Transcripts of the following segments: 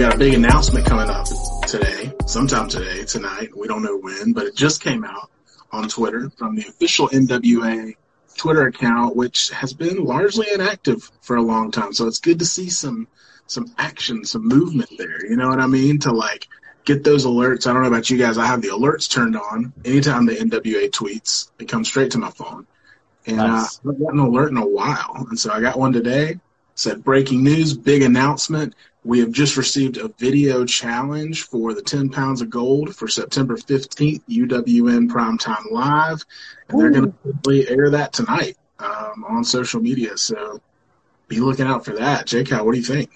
we got a big announcement coming up today, sometime today, tonight. We don't know when, but it just came out on Twitter from the official NWA Twitter account, which has been largely inactive for a long time. So it's good to see some some action, some movement there. You know what I mean? To like get those alerts. I don't know about you guys. I have the alerts turned on anytime the NWA tweets. it comes straight to my phone, and nice. uh, I haven't gotten an alert in a while. And so I got one today. Said breaking news, big announcement. We have just received a video challenge for the 10 pounds of gold for September 15th, UWN Primetime Live. And they're going to air that tonight um, on social media. So be looking out for that. Jake, what do you think?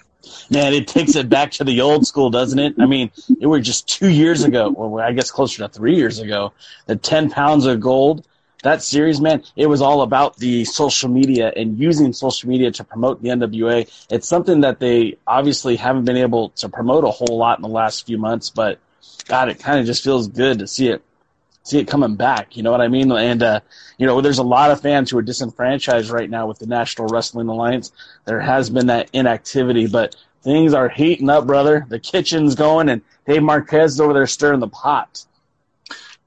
Man, it takes it back to the old school, doesn't it? I mean, it were just two years ago, or I guess closer to three years ago, the 10 pounds of gold that series, man, it was all about the social media and using social media to promote the NWA. It's something that they obviously haven't been able to promote a whole lot in the last few months, but God, it kind of just feels good to see it, see it coming back. You know what I mean? And, uh, you know, there's a lot of fans who are disenfranchised right now with the National Wrestling Alliance. There has been that inactivity, but things are heating up, brother. The kitchen's going and Dave Marquez is over there stirring the pot.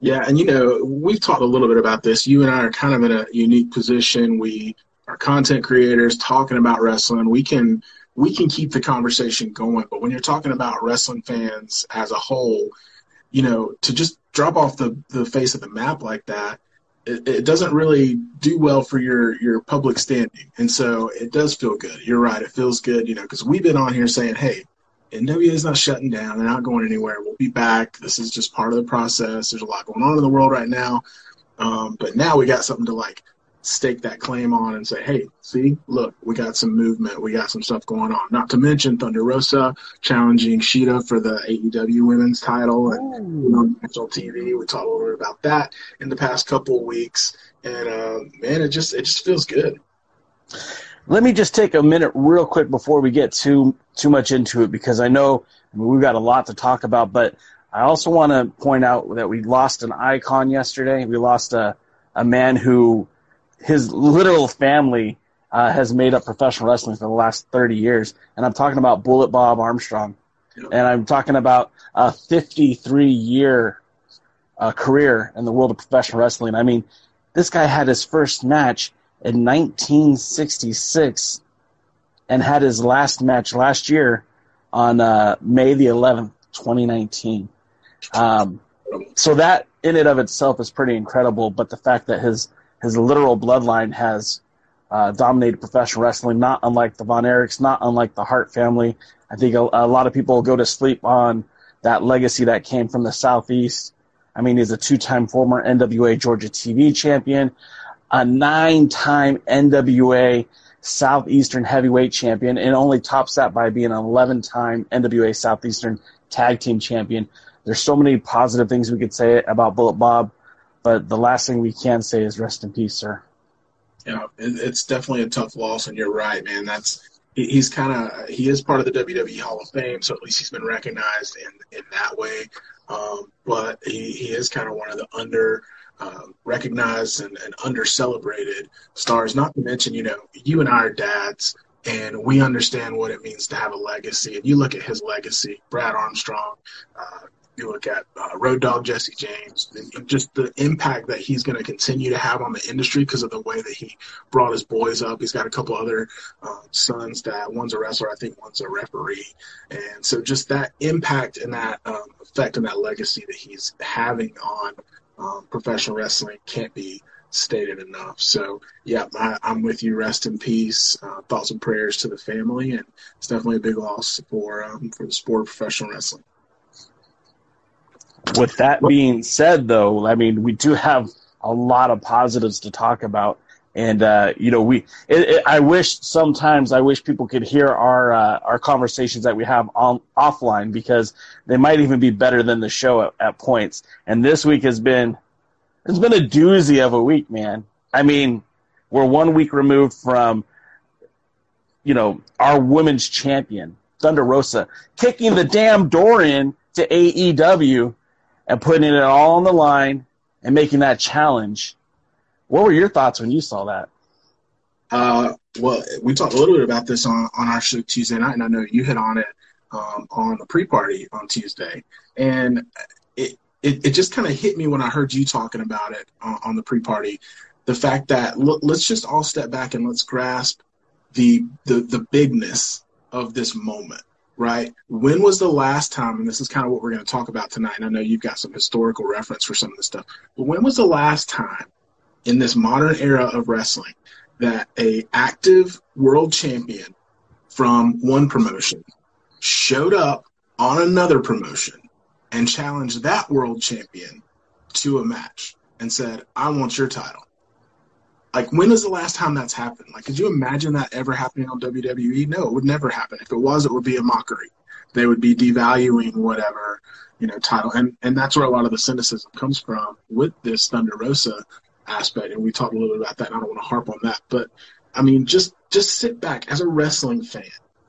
Yeah, and you know, we've talked a little bit about this. You and I are kind of in a unique position. We are content creators talking about wrestling. We can we can keep the conversation going, but when you're talking about wrestling fans as a whole, you know, to just drop off the, the face of the map like that, it, it doesn't really do well for your your public standing. And so it does feel good. You're right. It feels good, you know, because we've been on here saying, hey, NWA is not shutting down. They're not going anywhere. We'll be back. This is just part of the process. There's a lot going on in the world right now. Um, but now we got something to like stake that claim on and say, hey, see, look, we got some movement. We got some stuff going on. Not to mention Thunder Rosa challenging Shida for the AEW women's title and you know, national TV. We talked a little bit about that in the past couple of weeks. And uh, man, it just it just feels good. Let me just take a minute real quick before we get too too much into it because I know I mean, we've got a lot to talk about, but I also want to point out that we lost an icon yesterday. We lost a a man who his literal family uh, has made up professional wrestling for the last 30 years, and I'm talking about Bullet Bob Armstrong, and I'm talking about a 53 year uh, career in the world of professional wrestling. I mean, this guy had his first match in 1966 and had his last match last year on uh, May the 11th, 2019. Um, so that in and of itself is pretty incredible. But the fact that his his literal bloodline has uh, dominated professional wrestling, not unlike the Von Erichs, not unlike the Hart family. I think a, a lot of people go to sleep on that legacy that came from the Southeast. I mean, he's a two-time former NWA Georgia TV champion, a nine-time NWA Southeastern Heavyweight Champion, and only tops that by being an 11-time NWA Southeastern Tag Team Champion. There's so many positive things we could say about Bullet Bob, but the last thing we can say is rest in peace, sir. Yeah, it's definitely a tough loss, and you're right, man. That's he's kind of he is part of the WWE Hall of Fame, so at least he's been recognized in in that way. Um, but he, he is kind of one of the under um, recognized and, and under celebrated stars. Not to mention, you know, you and I are dads, and we understand what it means to have a legacy. And you look at his legacy, Brad Armstrong. Uh, you look at uh, Road Dog Jesse James, and just the impact that he's going to continue to have on the industry because of the way that he brought his boys up. He's got a couple other uh, sons that one's a wrestler, I think one's a referee, and so just that impact and that um, effect and that legacy that he's having on um, professional wrestling can't be stated enough. So, yeah, I, am with you. Rest in peace. Uh, thoughts and prayers to the family, and it's definitely a big loss for um, for the sport of professional wrestling. With that being said, though, I mean, we do have a lot of positives to talk about. And uh, you know, we. It, it, I wish sometimes I wish people could hear our uh, our conversations that we have on offline because they might even be better than the show at, at points. And this week has been it's been a doozy of a week, man. I mean, we're one week removed from you know our women's champion Thunder Rosa kicking the damn door in to AEW and putting it all on the line and making that challenge what were your thoughts when you saw that? Uh, well, we talked a little bit about this on, on our show Tuesday night, and I know you hit on it um, on the pre-party on Tuesday, and it it, it just kind of hit me when I heard you talking about it on, on the pre-party. The fact that look, let's just all step back and let's grasp the the the bigness of this moment right? When was the last time, and this is kind of what we're going to talk about tonight, and I know you've got some historical reference for some of this stuff, but when was the last time in this modern era of wrestling that a active world champion from one promotion showed up on another promotion and challenged that world champion to a match and said, I want your title. Like, when is the last time that's happened? Like, could you imagine that ever happening on WWE? No, it would never happen. If it was, it would be a mockery. They would be devaluing whatever, you know, title. And, and that's where a lot of the cynicism comes from with this Thunder Rosa aspect. And we talked a little bit about that. And I don't want to harp on that. But, I mean, just, just sit back as a wrestling fan,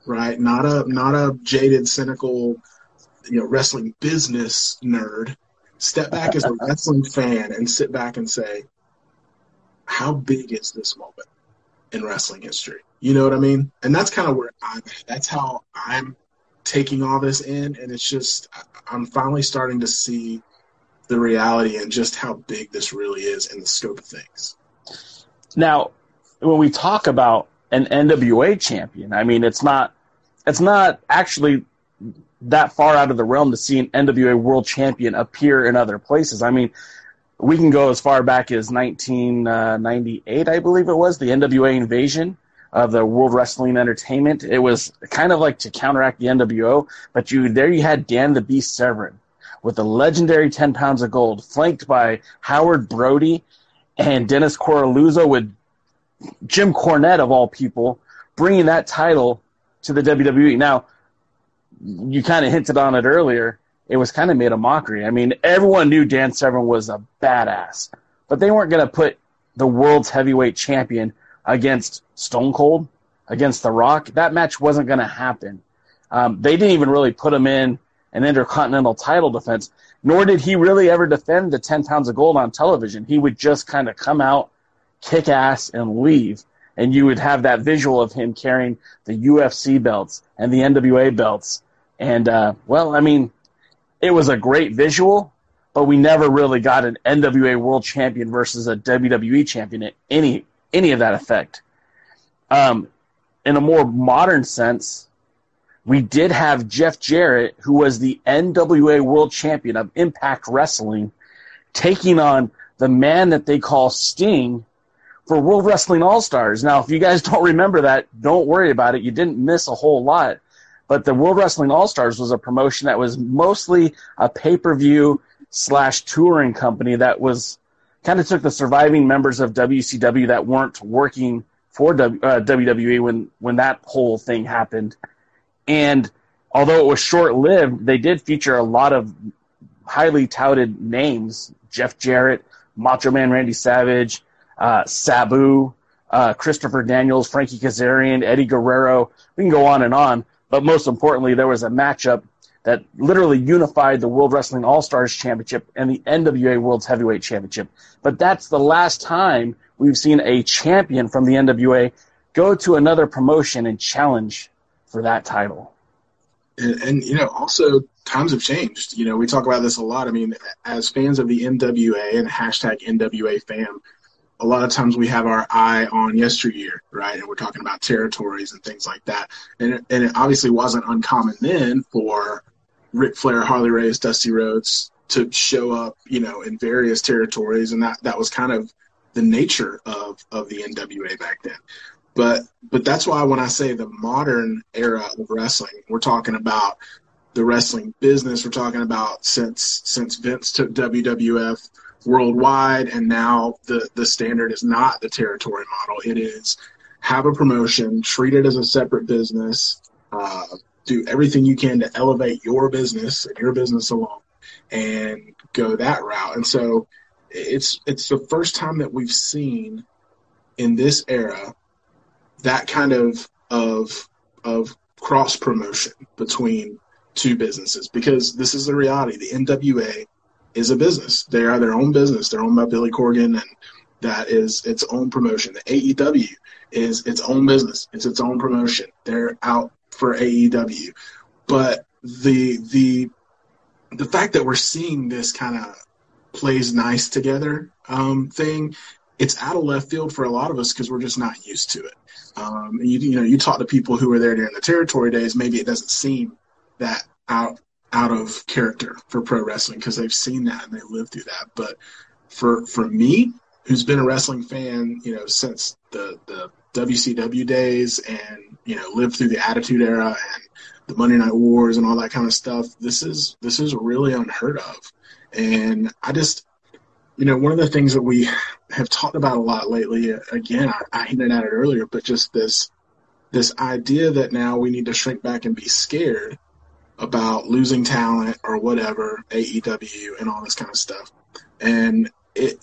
right? Not a, not a jaded, cynical, you know, wrestling business nerd. Step back as a wrestling fan and sit back and say, how big is this moment in wrestling history? You know what I mean? And that's kind of where I'm at. That's how I'm taking all this in. And it's just, I'm finally starting to see the reality and just how big this really is in the scope of things. Now, when we talk about an NWA champion, I mean, it's not, it's not actually that far out of the realm to see an NWA world champion appear in other places. I mean, we can go as far back as 1998, uh, I believe it was, the NWA invasion of the World Wrestling Entertainment. It was kind of like to counteract the NWO, but you there you had Dan the Beast Severn with the legendary 10 pounds of gold, flanked by Howard Brody and Dennis Coralluzzo with Jim Cornette of all people, bringing that title to the WWE. Now, you kind of hinted on it earlier it was kind of made a mockery. I mean, everyone knew Dan Severn was a badass, but they weren't going to put the world's heavyweight champion against Stone Cold, against The Rock. That match wasn't going to happen. Um, they didn't even really put him in an intercontinental title defense, nor did he really ever defend the 10 pounds of gold on television. He would just kind of come out, kick ass, and leave. And you would have that visual of him carrying the UFC belts and the NWA belts. And, uh, well, I mean, it was a great visual, but we never really got an NWA World Champion versus a WWE Champion at any any of that effect. Um, in a more modern sense, we did have Jeff Jarrett, who was the NWA World Champion of Impact Wrestling, taking on the man that they call Sting for World Wrestling All Stars. Now, if you guys don't remember that, don't worry about it. You didn't miss a whole lot but the World Wrestling All Stars was a promotion that was mostly a pay per view slash touring company that was kind of took the surviving members of WCW that weren't working for w, uh, WWE when when that whole thing happened, and although it was short lived, they did feature a lot of highly touted names: Jeff Jarrett, Macho Man Randy Savage, uh, Sabu, uh, Christopher Daniels, Frankie Kazarian, Eddie Guerrero. We can go on and on. But most importantly, there was a matchup that literally unified the World Wrestling All Stars Championship and the NWA World's Heavyweight Championship. But that's the last time we've seen a champion from the NWA go to another promotion and challenge for that title. And, and, you know, also times have changed. You know, we talk about this a lot. I mean, as fans of the NWA and hashtag NWA fam, a lot of times we have our eye on yesteryear, right? And we're talking about territories and things like that. And it, and it obviously wasn't uncommon then for Ric Flair, Harley Race, Dusty Rhodes to show up, you know, in various territories, and that that was kind of the nature of of the NWA back then. But but that's why when I say the modern era of wrestling, we're talking about the wrestling business. We're talking about since since Vince took WWF worldwide, and now the the standard is not the territory model. It is have a promotion, treat it as a separate business, uh, do everything you can to elevate your business and your business alone, and go that route. And so it's it's the first time that we've seen in this era that kind of of of cross promotion between two businesses because this is the reality. The NWA is a business. They are their own business. They're owned by Billy Corgan, and that is its own promotion. The AEW is its own business. It's its own promotion. They're out for AEW. but the the the fact that we're seeing this kind of plays nice together um, thing, it's out of left field for a lot of us because we're just not used to it. Um, you, you know, you talk to people who were there during the territory days, maybe it doesn't seem that out out of character for pro wrestling because they've seen that and they lived through that. But for for me, who's been a wrestling fan, you know, since the the WCW days and you know lived through the Attitude Era and the Monday Night Wars and all that kind of stuff. This is this is really unheard of, and I just you know one of the things that we have talked about a lot lately. Again, I, I hinted at it earlier, but just this this idea that now we need to shrink back and be scared about losing talent or whatever AEW and all this kind of stuff, and it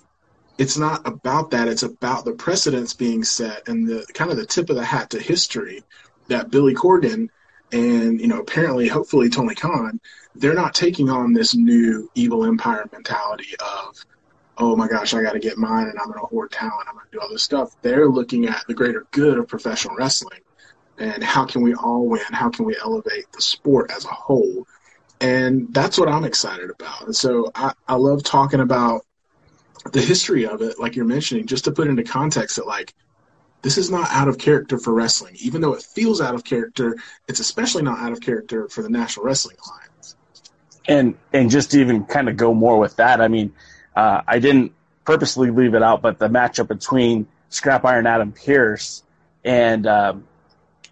it's not about that. It's about the precedents being set and the kind of the tip of the hat to history that Billy Corgan and you know apparently hopefully Tony Khan they're not taking on this new evil empire mentality of oh my gosh I got to get mine and I'm going to hoard talent I'm going to do all this stuff they're looking at the greater good of professional wrestling and how can we all win how can we elevate the sport as a whole and that's what I'm excited about and so I, I love talking about the history of it like you're mentioning just to put into context that like this is not out of character for wrestling. Even though it feels out of character, it's especially not out of character for the National Wrestling Alliance. And and just to even kind of go more with that, I mean, uh, I didn't purposely leave it out, but the matchup between Scrap Iron Adam Pearce and um,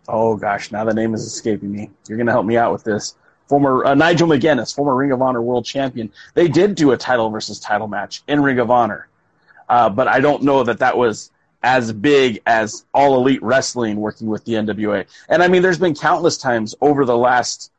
oh gosh, now the name is escaping me. You're gonna help me out with this. Former uh, Nigel McGuinness, former Ring of Honor World Champion. They did do a title versus title match in Ring of Honor, uh, but I don't know that that was as big as all elite wrestling working with the NWA. And I mean, there's been countless times over the last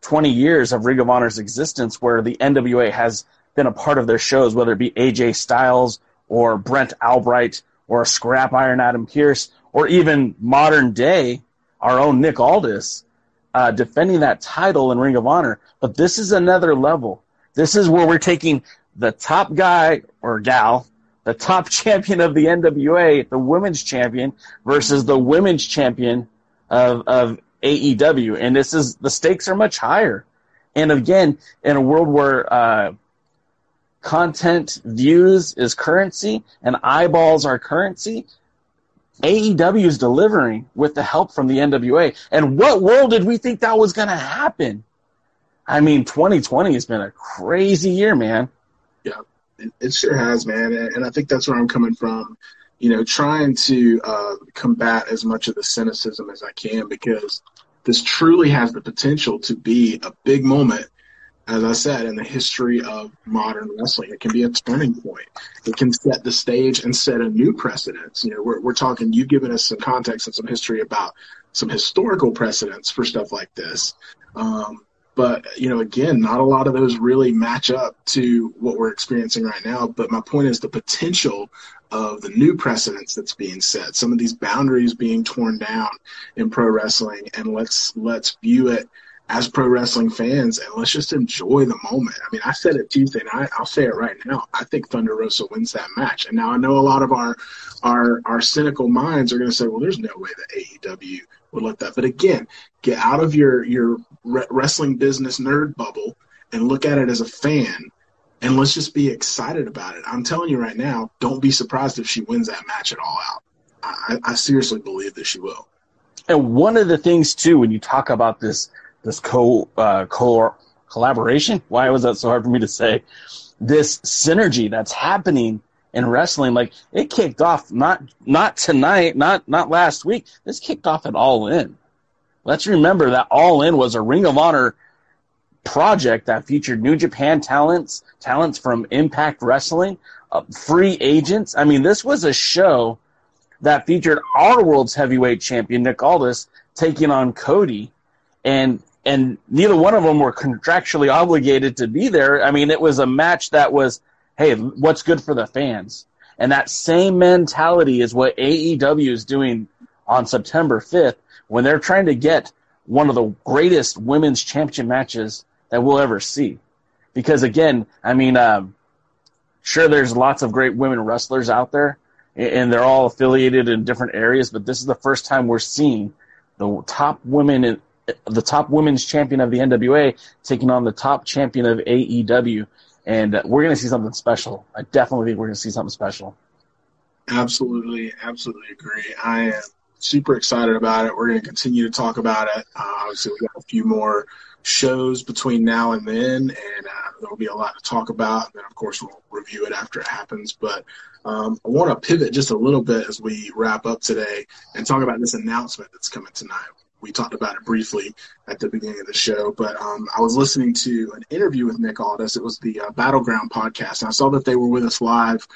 20 years of Ring of Honor's existence where the NWA has been a part of their shows, whether it be AJ Styles or Brent Albright or Scrap Iron Adam Pearce or even modern day, our own Nick Aldis, uh, defending that title in Ring of Honor. But this is another level. This is where we're taking the top guy or gal the top champion of the NWA, the women's champion, versus the women's champion of, of AEW. And this is, the stakes are much higher. And again, in a world where, uh, content views is currency and eyeballs are currency, AEW is delivering with the help from the NWA. And what world did we think that was going to happen? I mean, 2020 has been a crazy year, man. Yeah. It, sure has, man, and, I think that's where I'm coming from. You know, trying to uh, combat as much of the cynicism as I can because this truly has the potential to be a big moment, as I said, in the history of modern wrestling. It can be a turning point. It can set the stage and set a new precedence. You know, we're we're talking. You've given us some context and some history about some historical precedents for stuff like this. Um, but, you know, again, not a lot of those really match up to what we're experiencing right now. But my point is the potential of the new precedents that's being set, some of these boundaries being torn down in pro wrestling, and let's let's view it as pro wrestling fans and let's just enjoy the moment. I mean, I said it Tuesday night. I'll say it right now. I think Thunder Rosa wins that match. And now I know a lot of our our our cynical minds are going to say, "Well, there's no way that AEW would let that." But again, get out of your your wrestling business nerd bubble and look at it as a fan. And let's just be excited about it. I'm telling you right now, don't be surprised if she wins that match at all out. I, I seriously believe that she will. And one of the things too, when you talk about this this co uh, co collaboration. Why was that so hard for me to say? This synergy that's happening in wrestling, like it kicked off not not tonight, not not last week. This kicked off at All In. Let's remember that All In was a Ring of Honor project that featured New Japan talents, talents from Impact Wrestling, uh, free agents. I mean, this was a show that featured our world's heavyweight champion Nick Aldis taking on Cody, and and neither one of them were contractually obligated to be there. I mean, it was a match that was, hey, what's good for the fans? And that same mentality is what AEW is doing on September 5th when they're trying to get one of the greatest women's championship matches that we'll ever see. Because again, I mean, um, sure, there's lots of great women wrestlers out there, and they're all affiliated in different areas, but this is the first time we're seeing the top women in, the top women's champion of the NWA taking on the top champion of AEW, and we're going to see something special. I definitely think we're going to see something special. Absolutely, absolutely agree. I am super excited about it. We're going to continue to talk about it. Uh, obviously, we got a few more shows between now and then, and uh, there'll be a lot to talk about. And then, of course, we'll review it after it happens. But um, I want to pivot just a little bit as we wrap up today and talk about this announcement that's coming tonight. We talked about it briefly at the beginning of the show, but um, I was listening to an interview with Nick Aldis. It was the uh, Battleground podcast, and I saw that they were with us live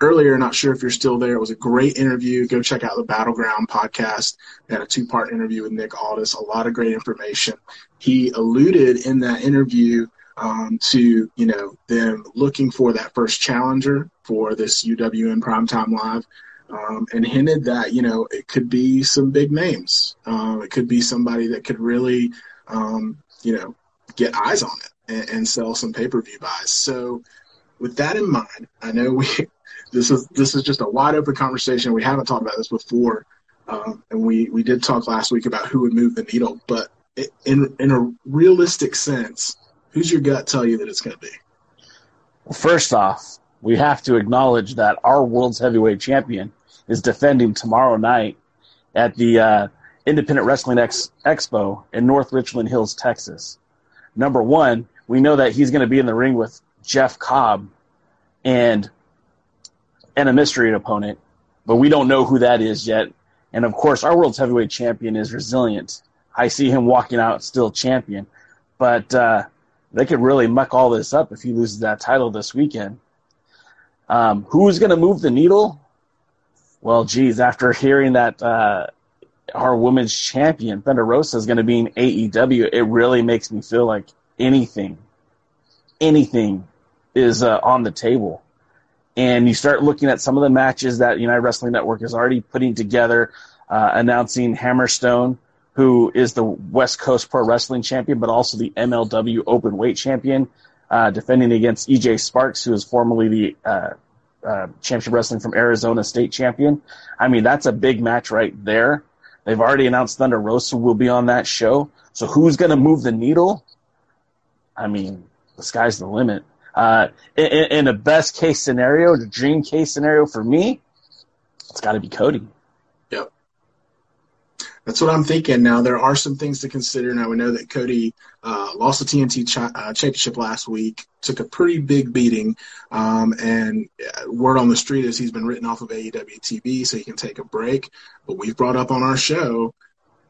earlier. Not sure if you're still there. It was a great interview. Go check out the Battleground podcast. They had a two part interview with Nick Aldis. A lot of great information. He alluded in that interview um, to you know them looking for that first challenger for this UWN Primetime Live. Um, and hinted that you know it could be some big names. Um, it could be somebody that could really, um, you know, get eyes on it and, and sell some pay per view buys. So, with that in mind, I know we this is this is just a wide open conversation. We haven't talked about this before, um, and we we did talk last week about who would move the needle. But in in a realistic sense, who's your gut tell you that it's going to be? Well, first off, we have to acknowledge that our world's heavyweight champion is defending tomorrow night at the uh, Independent Wrestling Ex- Expo in North Richland Hills, Texas. Number one, we know that he's going to be in the ring with Jeff Cobb, and and a mystery opponent, but we don't know who that is yet. And of course, our world's heavyweight champion is resilient. I see him walking out still champion, but uh, they could really muck all this up if he loses that title this weekend. Um, who's going to move the needle? Well, geez, after hearing that uh, our women's champion Thunder Rosa is going to be in AEW, it really makes me feel like anything, anything is uh, on the table and you start looking at some of the matches that United Wrestling Network is already putting together, uh, announcing Hammerstone, who is the West Coast Pro Wrestling Champion, but also the MLW Open Weight Champion, uh, defending against EJ Sparks, who is formerly the uh, uh, Championship Wrestling from Arizona State Champion. I mean, that's a big match right there. They've already announced Thunder Rosa will be on that show. So who's going to move the needle? I mean, the sky's the limit. Uh, in, in, a best case scenario, the dream case scenario for me, it's got to be Cody. That's what I'm thinking. Now, there are some things to consider. Now, we know that Cody uh, lost the TNT uh, championship last week, took a pretty big beating, um, and uh, word on the street is he's been written off of AEW TV so he can take a break. But we've brought up on our show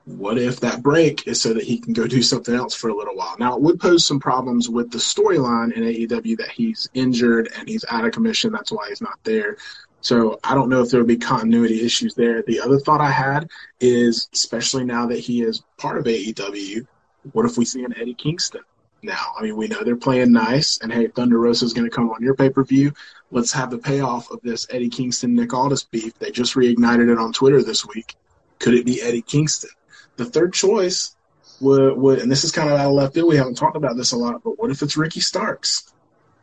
what if that break is so that he can go do something else for a little while? Now, it would pose some problems with the storyline in AEW that he's injured and he's out of commission. That's why he's not there. So I don't know if there would be continuity issues there. The other thought I had is, especially now that he is part of AEW, what if we see an Eddie Kingston now? I mean, we know they're playing nice, and hey, Thunder Rosa is going to come on your pay per view. Let's have the payoff of this Eddie Kingston Nick Aldis beef. They just reignited it on Twitter this week. Could it be Eddie Kingston? the third choice would, would and this is kind of out of left field. We haven't talked about this a lot, but what if it's Ricky Starks?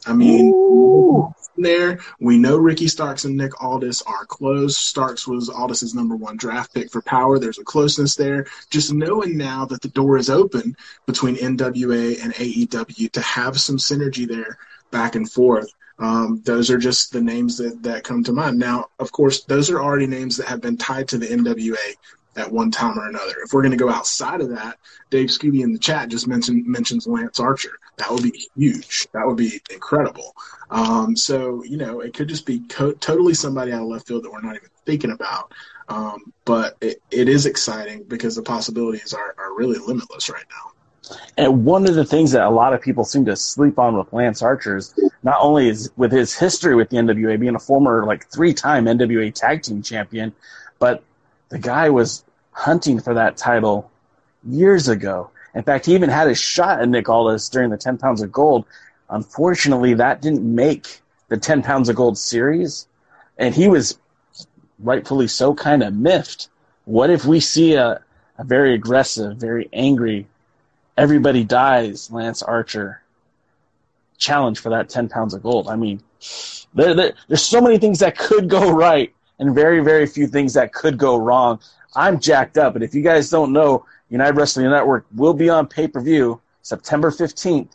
I mean, Ooh. There we know Ricky Starks and Nick Aldis are close. Starks was Aldis's number one draft pick for Powerrr. There's a closeness there. Just knowing now that the door is open between NWA and AEW to have some synergy there back and forth. Um, those are just the names that, that come to mind. Now, of course, those are already names that have been tied to the NWA at one time or another. If we're going to go outside of that, Dave Scooby in the chat just mentioned mentions Lance Archer. That would be huge. That would be incredible. Um, so you know, it could just be co- totally somebody out of left field that we're not even thinking about. Um, but it, it is exciting because the possibilities are, are really limitless right now. And one of the things that a lot of people seem to sleep on with Lance Archer is not only is with his history with the NWA being a former like three-time NWA tag team champion, but the guy was hunting for that title years ago. In fact, he even had a shot at Nick Aldis during the 10 pounds of gold. Unfortunately, that didn't make the 10 pounds of gold series, and he was rightfully so kind of miffed. What if we see a, a very aggressive, very angry, everybody dies Lance Archer challenge for that 10 pounds of gold? I mean, there, there, there's so many things that could go right and very, very few things that could go wrong I'm jacked up. And if you guys don't know, United Wrestling Network will be on pay per view September 15th,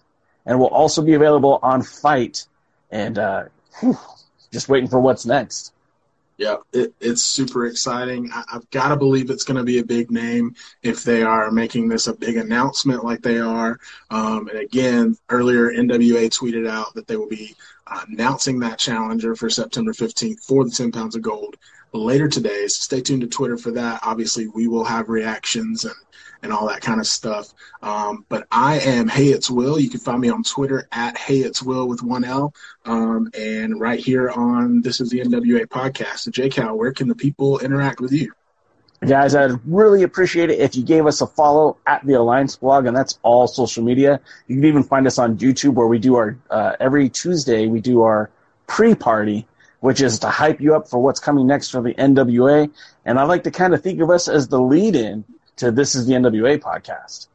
and will also be available on FITE. And uh, whew, just waiting for what's next. Yeah, it, it's super exciting. I, have got to believe it's going to be a big name if they are making this a big announcement like they are. Um, and again, earlier NWA tweeted out that they will be announcing that challenger for September 15th for the 10 pounds of gold later today. So stay tuned to Twitter for that. Obviously, we will have reactions and and all that kind of stuff. Um, but I am Hey It's Wil. You can find me on Twitter at Hey It's Wil with one L, um, and right here on This Is the NWA podcast. So, J Cal, where can the people interact with you? Guys, I'd really appreciate it if you gave us a follow at the Alliance blog, and that's all social media. You can even find us on YouTube where we do our, uh, every Tuesday, we do our pre party, which is to hype you up for what's coming next for the NWA. And I like to kind of think of us as the lead in to This is the NWA podcast.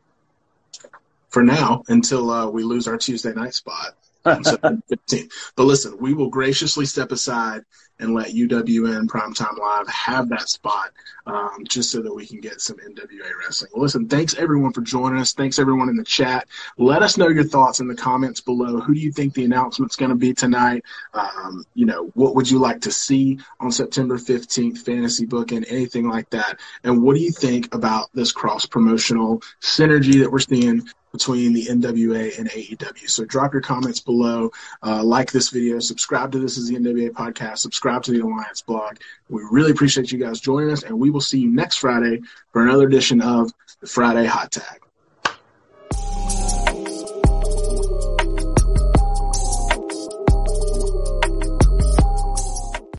For now, until uh, we lose our Tuesday night spot on September 15th. But listen, we will graciously step aside and let UWN Primetime Live have that spot um, just so that we can get some NWA wrestling. Well, listen, thanks everyone for joining us. Thanks everyone in the chat. Let us know your thoughts in the comments below. Who do you think the announcement's going to be tonight? Um, you know, what would you like to see on September 15th, fantasy booking, anything like that? And what do you think about this cross promotional synergy that we're seeing between the NWA and AEW. So drop your comments below, uh, like this video, subscribe to This is the NWA podcast, subscribe to the Alliance blog. We really appreciate you guys joining us, and we will see you next Friday for another edition of the Friday Hot Tag.